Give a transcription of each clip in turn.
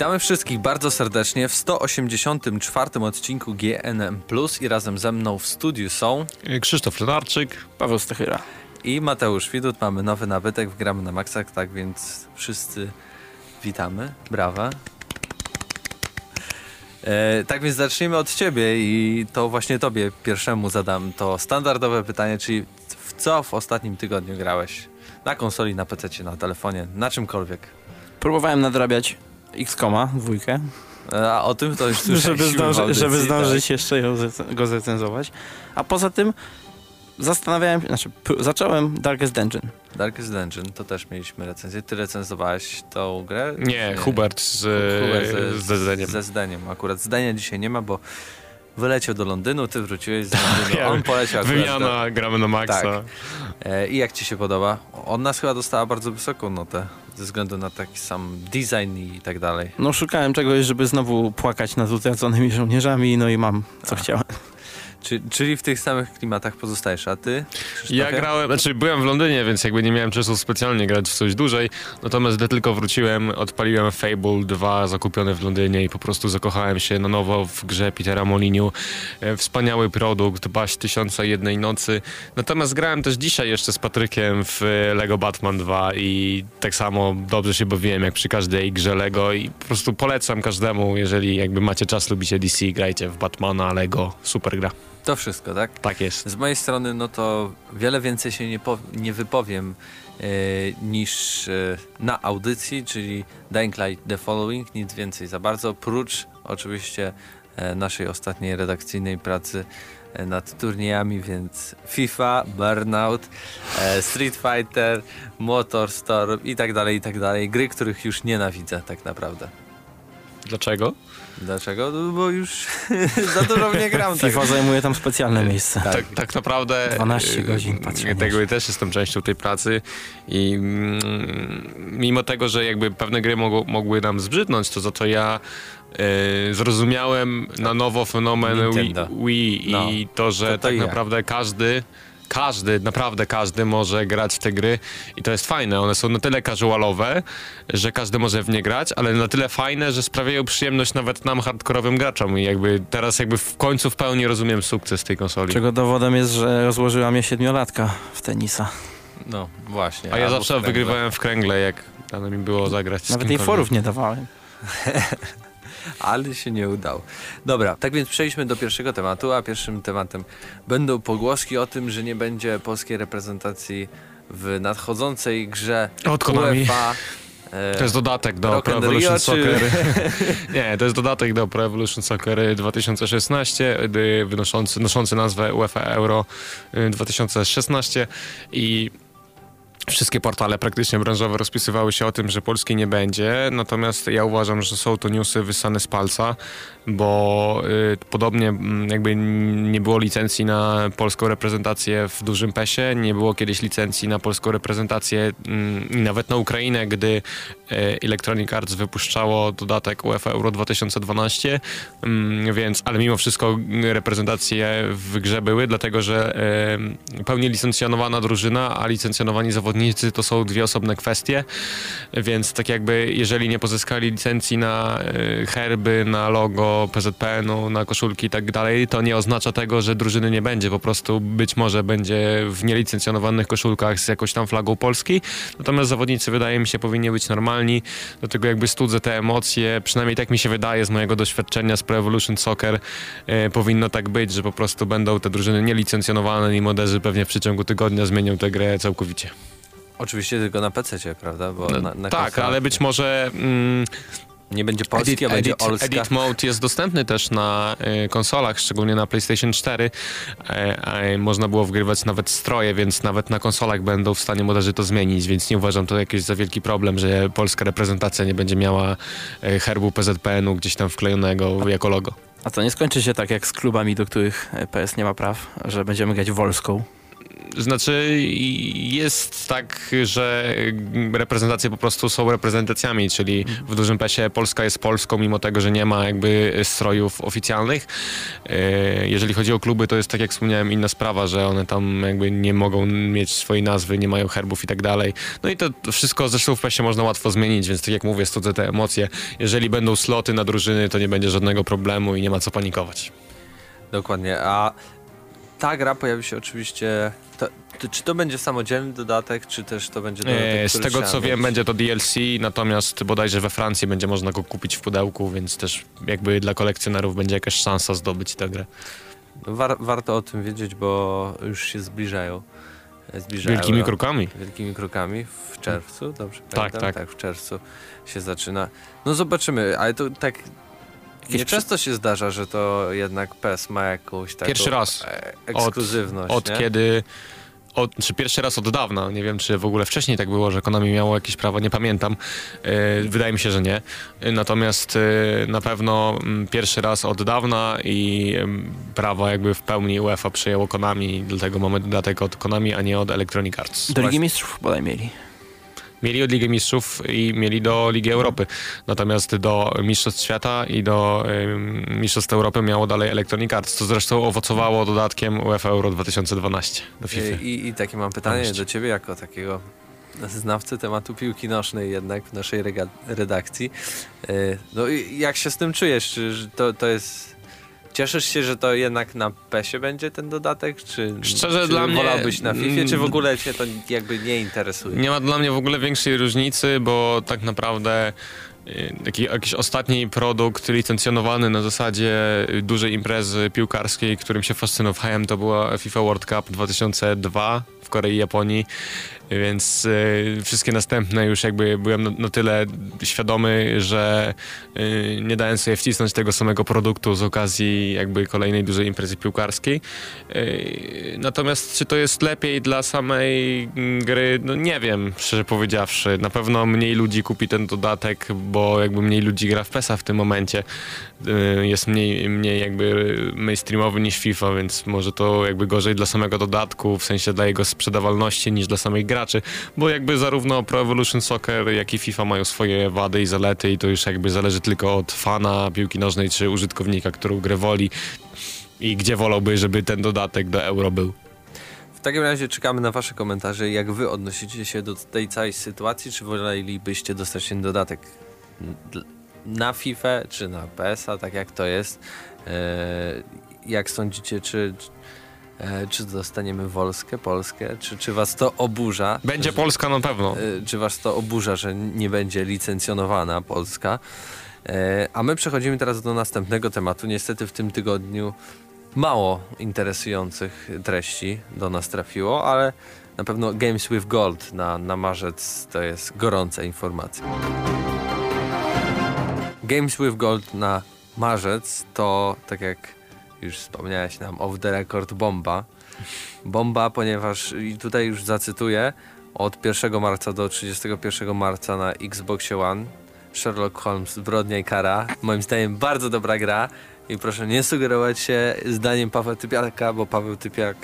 Witamy wszystkich bardzo serdecznie w 184 odcinku GNM Plus i razem ze mną w studiu są Krzysztof Lenarczyk, Paweł Stechyra i Mateusz Widut. Mamy nowy nabytek, wgramy na maksach, tak więc wszyscy witamy. Brawa. E, tak więc zaczniemy od ciebie i to właśnie tobie pierwszemu zadam to standardowe pytanie, czyli w co w ostatnim tygodniu grałeś? Na konsoli, na PC, na telefonie, na czymkolwiek. Próbowałem nadrabiać X-Koma, dwójkę, A o tym to już żeby, słyszeliśmy w zdąży, audycji, żeby tak. zdążyć jeszcze ją zec- go zrecenzować. A poza tym zastanawiałem się, znaczy zacząłem Darkest Dungeon. Darkest Dungeon, to też mieliśmy recenzję. Ty recenzowałeś tą grę? nie, Hubert z, Hubert z, z zdaniem. Ze zdaniem. Akurat zdania dzisiaj nie ma, bo wyleciał do Londynu, ty wróciłeś z Londynu, Ja, on poleciał akurat do... Wymiana, gramy na maksa. Tak. E, I jak ci się podoba? Od nas chyba dostała bardzo wysoką notę, ze względu na taki sam design i tak dalej. No szukałem czegoś, żeby znowu płakać nad utraconymi żołnierzami, no i mam co A. chciałem. Czy, czyli w tych samych klimatach pozostajesz, a ty? Krzysztofie? Ja grałem, znaczy byłem w Londynie, więc jakby nie miałem czasu specjalnie grać w coś dłużej. Natomiast gdy tylko wróciłem, odpaliłem Fable 2 zakupione w Londynie i po prostu zakochałem się na nowo w grze Petera Moliniu. E, Wspaniały produkt, baś tysiąca jednej nocy. Natomiast grałem też dzisiaj jeszcze z Patrykiem w e, Lego Batman 2 i tak samo dobrze się bawiłem jak przy każdej grze Lego i po prostu polecam każdemu, jeżeli jakby macie czas, lubicie DC, grajcie w Batmana, Lego, super gra. To wszystko, tak? Tak jest. Z mojej strony, no to wiele więcej się nie, nie wypowiem e, niż e, na audycji, czyli Dying Light The Following, nic więcej za bardzo, prócz oczywiście e, naszej ostatniej redakcyjnej pracy nad turniejami, więc FIFA, Burnout, e, Street Fighter, Motorstorm i tak dalej, i tak dalej. Gry, których już nienawidzę tak naprawdę. Dlaczego? Dlaczego? No, bo już za dużo w nie gram. Tak. FIFA zajmuje tam specjalne miejsce. Tak. tak, tak naprawdę 12 e, godzin patrzenia. Tego też jestem częścią tej pracy i mm, mimo tego, że jakby pewne gry mogą, mogły nam zbrzydnąć, to za to ja e, zrozumiałem na nowo fenomen Wii, Nintendo. Wii No. i to, że To- to tak ja. naprawdę każdy każdy, naprawdę każdy może grać w te gry i to jest fajne. One są na tyle casualowe, że każdy może w nie grać, ale na tyle fajne, że sprawiają przyjemność nawet nam hardkorowym graczom i jakby teraz jakby w końcu w pełni rozumiem sukces tej konsoli. Czego dowodem jest, że rozłożyła mnie siedmiolatka w tenisa. No właśnie. A ja zawsze w wygrywałem w kręgle, jak dane mi było zagrać Nawet jej forów nie dawałem. Ale się nie udało. Dobra, tak więc przejdźmy do pierwszego tematu, a pierwszym tematem będą pogłoski o tym, że nie będzie polskiej reprezentacji w nadchodzącej grze Od Konami. UEFA. e, To jest dodatek do Rock Pro Evolution Rio, czy- Soccer. Nie, to jest dodatek do Pro Evolution Soccer 2016, y, wynoszący, noszący nazwę UEFA Euro y, 2016 i Wszystkie portale praktycznie branżowe rozpisywały się o tym, że Polski nie będzie, natomiast ja uważam, że są to newsy wyssane z palca, bo y, podobnie jakby nie było licencji na polską reprezentację w dużym PESie, nie było kiedyś licencji na polską reprezentację i nawet na Ukrainę, gdy y, Electronic Arts wypuszczało dodatek UEFA Euro 2012, mm, więc, ale mimo wszystko y, reprezentacje w grze były, dlatego że pełnie licencjonowana drużyna, a licencjonowani zawodnicy to są dwie osobne kwestie, więc tak jakby jeżeli nie pozyskali licencji na y, herby, na logo PZPN-u, na koszulki i tak dalej, to nie oznacza tego, że drużyny nie będzie, po prostu być może będzie w nielicencjonowanych koszulkach z jakąś tam flagą Polski, natomiast zawodnicy wydaje mi się powinni być normalni, do tego jakby studzę te emocje, przynajmniej tak mi się wydaje z mojego doświadczenia z Pro Evolution Soccer, e, powinno tak być, że po prostu będą te drużyny nielicencjonowane i moderzy pewnie w przeciągu tygodnia zmienią tę grę całkowicie. Oczywiście tylko na PC, prawda? Bo na, na tak, ale być może mm, nie będzie polski, edit, a będzie edit, olska. edit Mode jest dostępny też na y, konsolach, szczególnie na PlayStation 4. E, e, można było wgrywać nawet stroje, więc nawet na konsolach będą w stanie moderzy to zmienić, więc nie uważam to jakiś za wielki problem, że polska reprezentacja nie będzie miała e, herbu PZPN-u gdzieś tam wklejonego jako logo. A to nie skończy się tak jak z klubami, do których PS nie ma praw, że będziemy grać wolską. Znaczy jest tak, że reprezentacje po prostu są reprezentacjami, czyli w dużym pesie Polska jest Polską, mimo tego, że nie ma jakby strojów oficjalnych. E, jeżeli chodzi o kluby, to jest tak jak wspomniałem inna sprawa, że one tam jakby nie mogą mieć swojej nazwy, nie mają herbów i tak dalej. No i to wszystko zresztą w pesie można łatwo zmienić, więc tak jak mówię, studzę te emocje. Jeżeli będą sloty na drużyny, to nie będzie żadnego problemu i nie ma co panikować. Dokładnie, a ta gra pojawi się oczywiście. To, to, czy to będzie samodzielny dodatek, czy też to będzie dodatek? E, z tego co wiem, mieć? będzie to DLC, natomiast bodajże we Francji będzie można go kupić w pudełku, więc też jakby dla kolekcjonerów będzie jakaś szansa zdobyć tę grę. No, War, warto o tym wiedzieć, bo już się zbliżają. e, zbliża Wielkimi krokami. Wielkimi krokami w czerwcu, dobrze Tak, pamiętam? tak. Tak, w czerwcu się zaczyna. No zobaczymy, ale to tak Jakieś nie często się zdarza, że to jednak PES ma jakąś taką Pierwszy raz. e, ekskluzywność. Od nie? kiedy. Od, czy pierwszy raz od dawna, nie wiem czy w ogóle wcześniej tak było, że Konami miało jakieś prawa, nie pamiętam. E, wydaje mi się, że nie. Natomiast e, na pewno mm, pierwszy raz od dawna i em, prawa jakby w pełni UEFA przejęło Konami, dlatego mamy dodatek od Konami, a nie od Electronic Arts. Do Ligi Mistrzów bodaj mieli. Mieli od Ligi Mistrzów i mieli do Ligi Europy. Natomiast do Mistrzostw Świata i do Mistrzostw Europy miało dalej Electronic Arts, co zresztą owocowało dodatkiem UEFA Euro 2012 do FIFA. I, I takie mam pytanie do ciebie jako takiego znawcy tematu piłki nożnej jednak w naszej redakcji. E, No i jak się z tym czujesz? Czy to, to jest... Cieszysz się, że to jednak na PESie będzie ten dodatek? Czy, Szczerze, czy dla mnie- wolałbyś na FIFA, czy w Mm. ogóle cię to jakby nie interesuje? Nie ma dla mnie w ogóle większej różnicy, bo tak naprawdę taki jakiś ostatni produkt licencjonowany na zasadzie y, dużej imprezy piłkarskiej, którym się fascynowałem, to była FIFA World Cup 2002 w Korei i Japonii. Więc y, wszystkie następne już jakby byłem na, na tyle świadomy, że y, nie dałem sobie wcisnąć tego samego produktu z okazji jakby kolejnej dużej imprezy piłkarskiej. Y, natomiast czy to jest lepiej dla samej gry? No nie wiem, szczerze powiedziawszy. Na pewno mniej ludzi kupi ten dodatek, bo jakby mniej ludzi gra w PESA w tym momencie. Y, jest mniej, mniej jakby mainstreamowy niż FIFA, więc może to jakby gorzej dla samego dodatku, w sensie dla jego sprzedawalności niż dla samych graczy, bo jakby zarówno Pro Evolution Soccer, jak i FIFA mają swoje wady i zalety i to już jakby zależy tylko od fana piłki nożnej czy użytkownika, którą grę woli i gdzie wolałby, żeby ten dodatek do euro był. W takim razie czekamy na wasze komentarze, jak wy odnosicie się do tej całej sytuacji, czy wolelibyście dostać ten dodatek na FIFA, czy na PS-a, tak jak to jest. E, jak sądzicie, czy, e, czy dostaniemy Wolskę, Polskę, czy, czy was to oburza? Będzie że, Polska na pewno. e, Czy was to oburza, że nie będzie licencjonowana Polska? A my przechodzimy teraz do następnego tematu. Niestety w tym tygodniu mało interesujących treści do nas trafiło, ale na pewno Games with Gold na, na marzec to jest gorąca informacja. Games with Gold na marzec to, tak jak już wspomniałeś nam, off the record bomba. Bomba, ponieważ, i tutaj już zacytuję, od 1 marca do 31 marca na Xboxie One Sherlock Holmes, Zbrodnia i Kara. Moim zdaniem bardzo dobra gra i proszę nie sugerować się zdaniem Pawła Typiaka, bo Paweł Typiak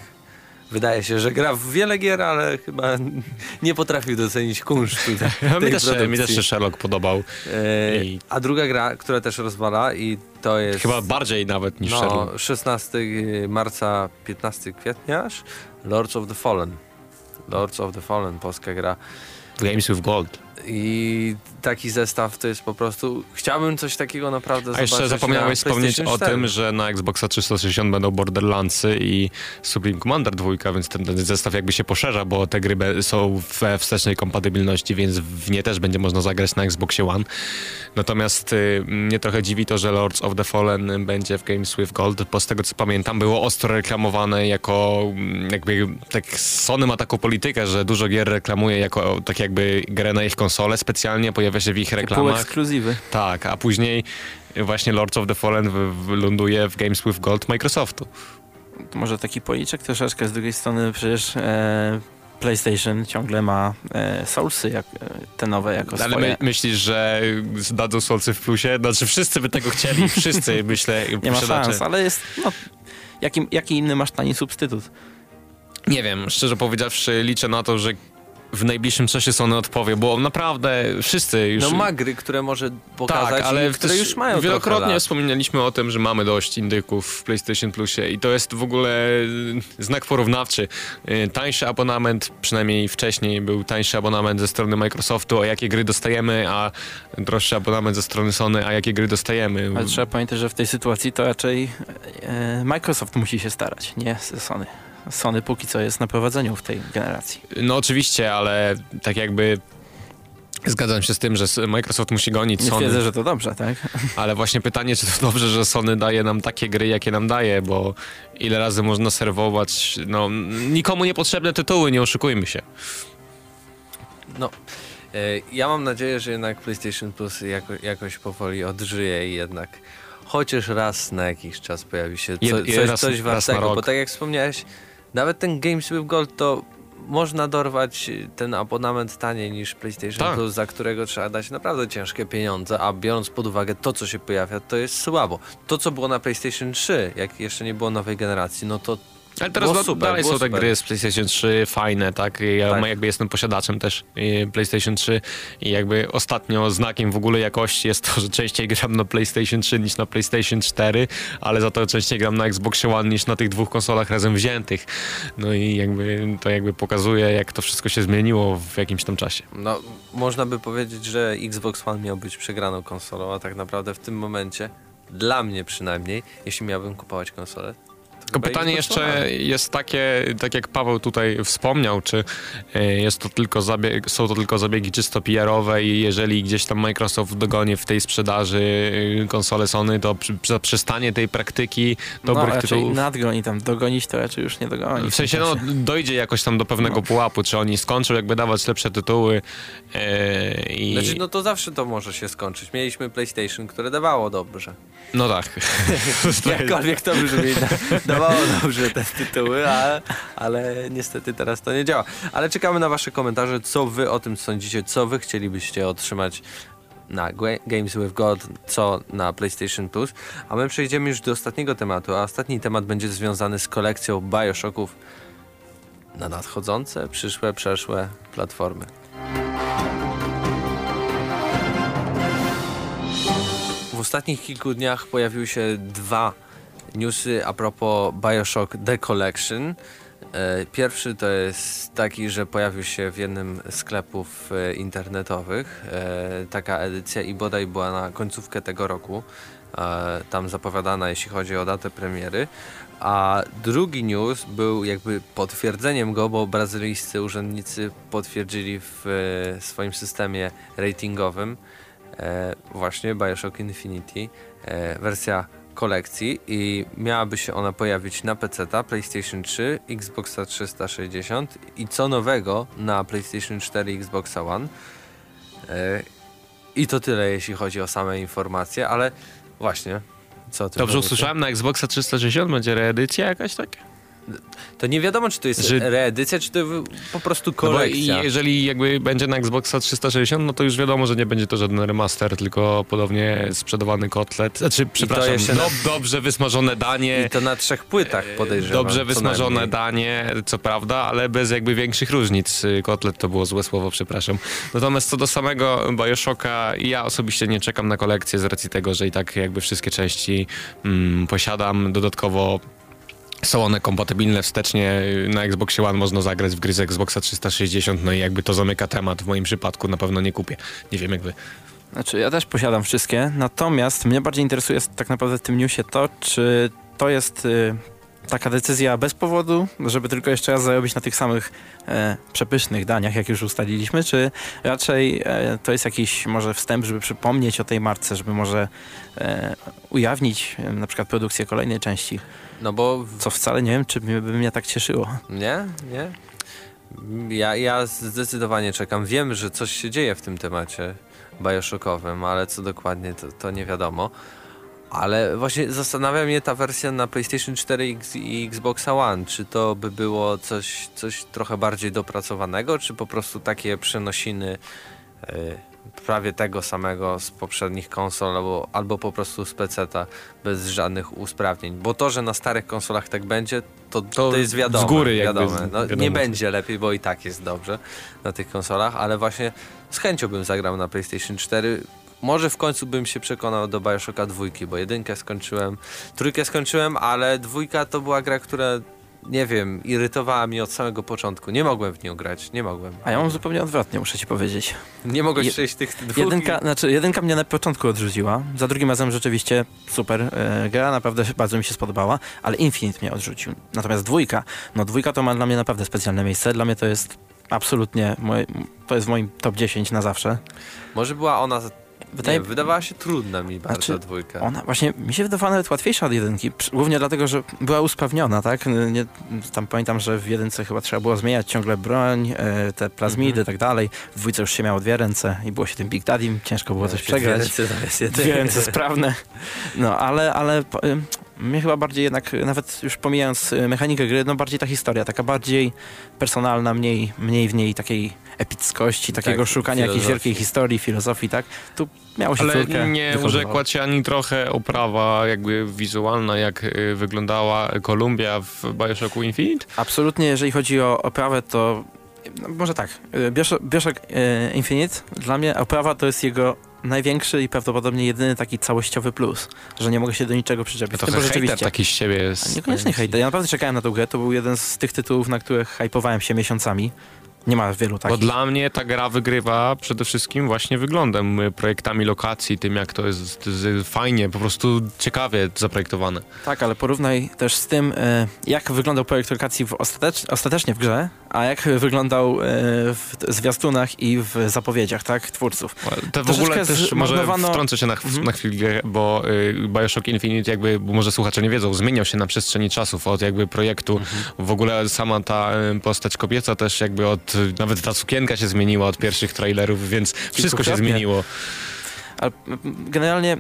wydaje się, że gra w wiele gier, ale chyba nie potrafił docenić kunsztu tej, mi, też, mi też się Sherlock podobał. E, I- A druga gra, która też rozwala i to jest... Chyba bardziej nawet niż no, Sherlock. 16 marca, 15 kwietnia aż Lords of the Fallen. Lords of the Fallen, polska gra. Games with Gold. I taki zestaw to jest po prostu. Chciałbym coś takiego naprawdę A zobaczyć. jeszcze zapomniałeś wspomnieć o 4. tym, że na Xboxa 360 będą Borderlandsy i Supreme Commander 2, więc ten, ten zestaw jakby się poszerza, bo te gry są we wstecznej kompatybilności, więc w nie też będzie można zagrać na Xboxie One. Natomiast y, mnie trochę dziwi to, że Lords of the Fallen będzie w Games with Gold, bo z tego co pamiętam było ostro reklamowane jako mm, jakby tak Sony ma taką politykę, że dużo gier reklamuje jako tak jakby grę na ich konsolę specjalnie, pojawia się w ich Pół reklamach. ekskluzywy. Tak, a później właśnie Lords of the Fallen ląduje w Games with Gold Microsoftu. To może taki policzek troszeczkę, z drugiej strony przecież e, PlayStation ciągle ma e, Soulsy jak, e, te nowe jako Ale swoje. my, myślisz, że dadzą solcy w plusie? Znaczy wszyscy by tego chcieli, wszyscy myślę Nie ma szans, ale jest, no, jaki, jaki inny masz tani substytut? Nie wiem, szczerze powiedziawszy, liczę na to, że w najbliższym czasie Sony odpowie, bo naprawdę wszyscy już... No ma gry, które może pokazać, tak, ale i które już mają Wielokrotnie wspominaliśmy o tym, że mamy dość indyków w PlayStation Plusie i to jest w ogóle y, znak porównawczy. Y, Tańszy abonament, przynajmniej wcześniej był tańszy abonament ze strony Microsoftu, a jakie gry dostajemy, a droższy abonament ze strony Sony, a jakie gry dostajemy. Ale trzeba pamiętać, że w tej sytuacji to raczej e, Microsoft musi się starać, nie Sony. Sony póki co jest na prowadzeniu w tej generacji. No oczywiście, ale tak jakby Zgadzam się z tym, że Microsoft musi gonić Nie Sony, twierdzę, że to dobrze, tak? ale właśnie pytanie, czy to dobrze, że Sony daje nam takie gry, jakie nam daje, bo ile razy można serwować, no nikomu niepotrzebne tytuły, nie oszukujmy się. No, e, ja mam nadzieję, że jednak PlayStation Plus jako, jakoś powoli odżyje i jednak chociaż raz na jakiś czas pojawi się co, Jed- coś, raz- coś wartego, bo tak jak wspomniałeś, nawet ten Games with Gold to można dorwać ten abonament taniej niż PlayStation Tak. Plus, za którego trzeba dać naprawdę ciężkie pieniądze, a biorąc pod uwagę to, co się pojawia, to jest słabo. To, co było na PlayStation 3, jak jeszcze nie było nowej generacji, no to Ale teraz Było da- super, dalej było są te super. gry z PlayStation 3 fajne, tak? Ja Tak. jakby jestem posiadaczem też y, PlayStation 3 i jakby ostatnio znakiem w ogóle jakości jest to, że częściej gram na PlayStation 3 niż na PlayStation 4, ale za to częściej gram na Xbox One niż na tych dwóch konsolach razem wziętych. No i jakby to jakby pokazuje, jak to wszystko się zmieniło w jakimś tam czasie. No, można by powiedzieć, że Xbox One miał być przegraną konsolą, a tak naprawdę w tym momencie, dla mnie przynajmniej, jeśli miałbym kupować konsolę. To Tylko pytanie jeszcze jest takie, tak jak Paweł tutaj wspomniał, czy e, jest to tylko zabieg, są to tylko zabiegi czysto PR-owe i jeżeli gdzieś tam Microsoft dogoni w tej sprzedaży e, konsole Sony, to przy, zaprzestanie tej praktyki No dobrych raczej tytułów. nadgoni tam, dogonić to raczej już nie dogoni. W sensie, no, dojdzie jakoś tam do pewnego No. pułapu, czy oni skończą jakby dawać lepsze tytuły e, i... Znaczy, no to zawsze to może się skończyć. Mieliśmy PlayStation, które dawało dobrze. No tak. Jakkolwiek to brzmi, da, dawało dobrze te tytuły, a, ale niestety teraz to nie działa. Ale czekamy na wasze komentarze, co wy o tym sądzicie, co wy chcielibyście otrzymać na Games with God, co na PlayStation Plus. A my przejdziemy już do ostatniego tematu, a ostatni temat będzie związany z kolekcją Bioshocków na nadchodzące, przyszłe, przeszłe platformy. W ostatnich kilku dniach pojawiły się dwa newsy a propos Bioshock The Collection. E, Pierwszy to jest taki, że pojawił się w jednym z sklepów e, internetowych e, taka edycja i bodaj była na końcówkę tego roku. Tam zapowiadana, jeśli chodzi o datę premiery. A drugi news był jakby potwierdzeniem go, bo brazylijscy urzędnicy potwierdzili w swoim systemie ratingowym właśnie Bioshock Infinity, wersja kolekcji i miałaby się ona pojawić na PC, PlayStation 3, Xboxa 360 i co nowego na PlayStation 4 i Xboxa One. E, I to tyle, jeśli chodzi o same informacje, ale właśnie, co o tym Dobrze powiecie? usłyszałem, na Xboxa 360 będzie reedycja jakaś taka? To nie wiadomo, czy to jest Że- reedycja, czy to po prostu No bo i kolekcja. jeżeli jakby będzie na Xboxa 360, no to już wiadomo, że nie będzie to żaden remaster, tylko podobnie sprzedawany kotlet. Znaczy, przepraszam, jeszcze na- dob- dobrze wysmażone danie. I to na trzech płytach podejrzewam. Dobrze wysmażone danie, co prawda, ale bez jakby większych różnic. Y, Kotlet to było złe słowo, przepraszam. Natomiast co do samego Bioshocka, ja osobiście nie czekam na kolekcję z racji tego, że i tak jakby wszystkie części mm, posiadam. Dodatkowo są one kompatybilne wstecznie. Na Xboxie One można zagrać w gry z Xboxa 360, no i jakby to zamyka temat. W moim przypadku na pewno nie kupię. Nie wiem jak wy. Znaczy, ja też posiadam wszystkie, natomiast mnie bardziej interesuje tak naprawdę w tym newsie to, czy to jest y, taka decyzja bez powodu, żeby tylko jeszcze raz zarobić na tych samych e, przepysznych daniach, jak już ustaliliśmy, czy raczej e, to jest jakiś może wstęp, żeby przypomnieć o tej marce, żeby może e, ujawnić e, na przykład produkcję kolejnej części, No bo co wcale nie wiem, czy by mnie tak cieszyło. Nie? Nie? Ja, ja zdecydowanie czekam. Wiem, że coś się dzieje w tym temacie Bioshockowym, ale co dokładnie to, to nie wiadomo. Ale właśnie zastanawia mnie ta wersja na PlayStation 4 X i Xbox One. Czy to by było coś, coś trochę bardziej dopracowanego, czy po prostu takie przenosiny y, prawie tego samego z poprzednich konsol, albo, albo po prostu z PC-ta bez żadnych usprawnień. Bo to, że na starych konsolach tak będzie, to, to, jest wiadome. z góry jakby wiadome. No, wiadomo. Nie będzie lepiej, bo i tak jest dobrze na tych konsolach, ale właśnie z chęcią bym zagrał na PlayStation 4. Może w końcu bym się przekonał do Bioshocka dwójki, bo jedynkę skończyłem, trójkę skończyłem, ale dwójka to była gra, która nie wiem, irytowała mnie od samego początku. Nie mogłem w nią grać, nie mogłem. A ja mam zupełnie odwrotnie, muszę ci powiedzieć. Nie mogłeś Je- przejść tych dwóch. Jedynka, znaczy, jedynka mnie na początku odrzuciła, za drugim razem rzeczywiście super e, gra, naprawdę bardzo mi się spodobała, ale Infinite mnie odrzucił. Natomiast dwójka, no dwójka to ma dla mnie naprawdę specjalne miejsce, dla mnie to jest absolutnie, moje, to jest w moim top 10 na zawsze. Może była ona, Wydaje, nie, wydawała się trudna mi bardzo Znaczy, dwójka. Ona właśnie mi się wydawała nawet łatwiejsza od jedynki, głównie dlatego, że była usprawniona, tak? Nie, tam pamiętam, że w jedynce chyba trzeba było zmieniać ciągle broń, e, te plazmidy Mhm. i tak dalej. W dwójce już się miało dwie ręce i było się tym Big Daddym, ciężko było coś Dwie przegrać. ręce zamiast jednej. Dwie ręce sprawne. No, ale, ale mnie chyba bardziej jednak, nawet już pomijając y, mechanikę gry, no bardziej ta historia, taka bardziej personalna, mniej, mniej w niej takiej epickości, takiego Tak, szukania jakiejś filozofii. wielkiej historii, filozofii, tak? Tu miało się Ale nie urzekła cię ani trochę oprawa jakby wizualna, jak y, wyglądała Kolumbia w Bioshocku Infinite? Absolutnie, jeżeli chodzi o oprawę, to no, może tak. Bioshock, y, Infinite, dla mnie oprawa to jest jego największy i prawdopodobnie jedyny taki całościowy plus, że nie mogę się do niczego przyczepić. Tym, bo hejter rzeczywiście. taki z ciebie A jest. Niekoniecznie hejter. Ja naprawdę czekałem na tą grę. To był jeden z tych tytułów, na których hypowałem się miesiącami. Nie ma wielu Bo takich. dla mnie ta gra wygrywa przede wszystkim właśnie wyglądem, y, projektami lokacji, tym jak to jest, to jest fajnie, po prostu ciekawie zaprojektowane. Tak, ale porównaj też z tym, e, jak wyglądał projekt lokacji w ostatecz, ostatecznie w grze, a jak wyglądał e, w zwiastunach i w zapowiedziach, tak, twórców. To w ogóle też może zmarnowano- wtrącę się na, ch- Mhm. na chwilę, bo y, Bioshock Infinite jakby, bo może słuchacze nie wiedzą, zmieniał się na przestrzeni czasów od jakby projektu. W ogóle sama ta y, postać kobieca też jakby od, y, nawet ta sukienka się zmieniła od pierwszych trailerów, więc wszystko się zmieniło. Ale m, generalnie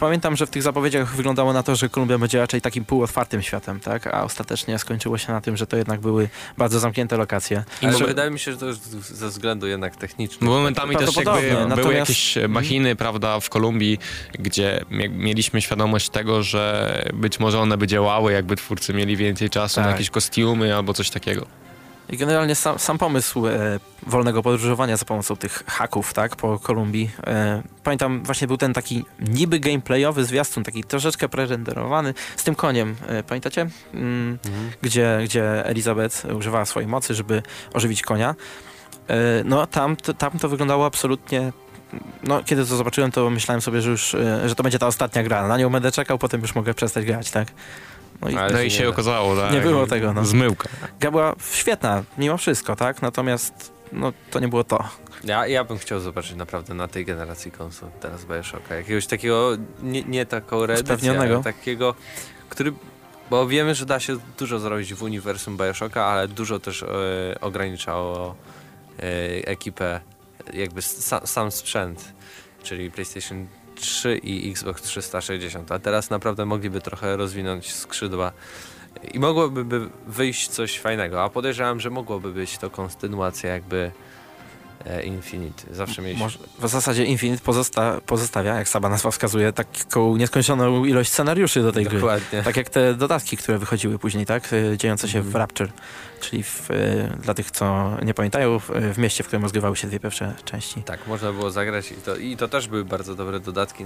pamiętam, że w tych zapowiedziach wyglądało na to, że Kolumbia będzie raczej takim półotwartym światem, tak, a ostatecznie skończyło się na tym, że to jednak były bardzo zamknięte lokacje. Ale może- wydaje mi się, że to już ze względu jednak technicznych. Bo momentami też jakby Prawdopodobnie, były natomiast- jakieś e, machiny, prawda, w Kolumbii, gdzie mie- mieliśmy świadomość tego, że być może one by działały, jakby twórcy mieli więcej czasu na Tak. jakieś kostiumy albo coś takiego. I generalnie sam, sam pomysł e, wolnego podróżowania za pomocą tych haków, tak, po Kolumbii. E, pamiętam, właśnie był ten taki niby gameplayowy zwiastun, taki troszeczkę prerenderowany z tym koniem. E, pamiętacie? Mm, Mhm. gdzie, gdzie Elizabeth używała swojej mocy, żeby ożywić konia. E, No tam, to- tam to wyglądało absolutnie. No, kiedy to zobaczyłem, to myślałem sobie, że już, e, że to będzie ta ostatnia gra. Na nią będę czekał, potem już mogę przestać grać, tak? No i No się i się okazało, tak. Nie było tego, no. Zmyłka. gra była świetna, mimo wszystko, tak? Natomiast no, to nie było to. Ja, ja bym chciał zobaczyć naprawdę na tej generacji konsol teraz Bioshocka. Jakiegoś takiego, nie, nie taką reedycję, takiego, który... Bo wiemy, że da się dużo zrobić w uniwersum Bioshocka, ale dużo też e, ograniczało e, ekipę, jakby sa, sam sprzęt, czyli PlayStation 3 i Xbox 360. A teraz naprawdę mogliby trochę rozwinąć skrzydła i mogłoby by wyjść coś fajnego. A podejrzewam, że mogłoby być to kontynuacja jakby e, Infinity. Zawsze mieliśmy. Może, w zasadzie Infinite pozosta pozostawia, jak sama nazwa wskazuje, taką nieskończoną ilość scenariuszy do tej gry. Dokładnie. Tak jak te dodatki, które wychodziły później, tak? Y, Dziejące się w Mhm. Rapture, czyli w, y, dla tych, co nie pamiętają, w, w mieście, w którym rozgrywały się dwie pierwsze części. Tak, można było zagrać i to, i to też były bardzo dobre dodatki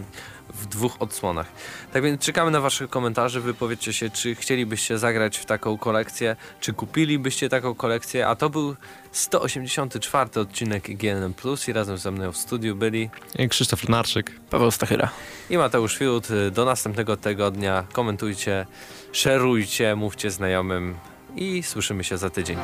w dwóch odsłonach. Tak więc czekamy na Wasze komentarze. Wypowiedzcie się, czy chcielibyście zagrać w taką kolekcję, czy kupilibyście taką kolekcję. A to był 184 odcinek IGNM Plus i razem ze mną w studiu byli I Krzysztof Lenarczyk. Paweł Stachyra. i Mateusz Fiut. Do następnego tygodnia. Komentujcie, szerujcie, mówcie znajomym i słyszymy się za tydzień.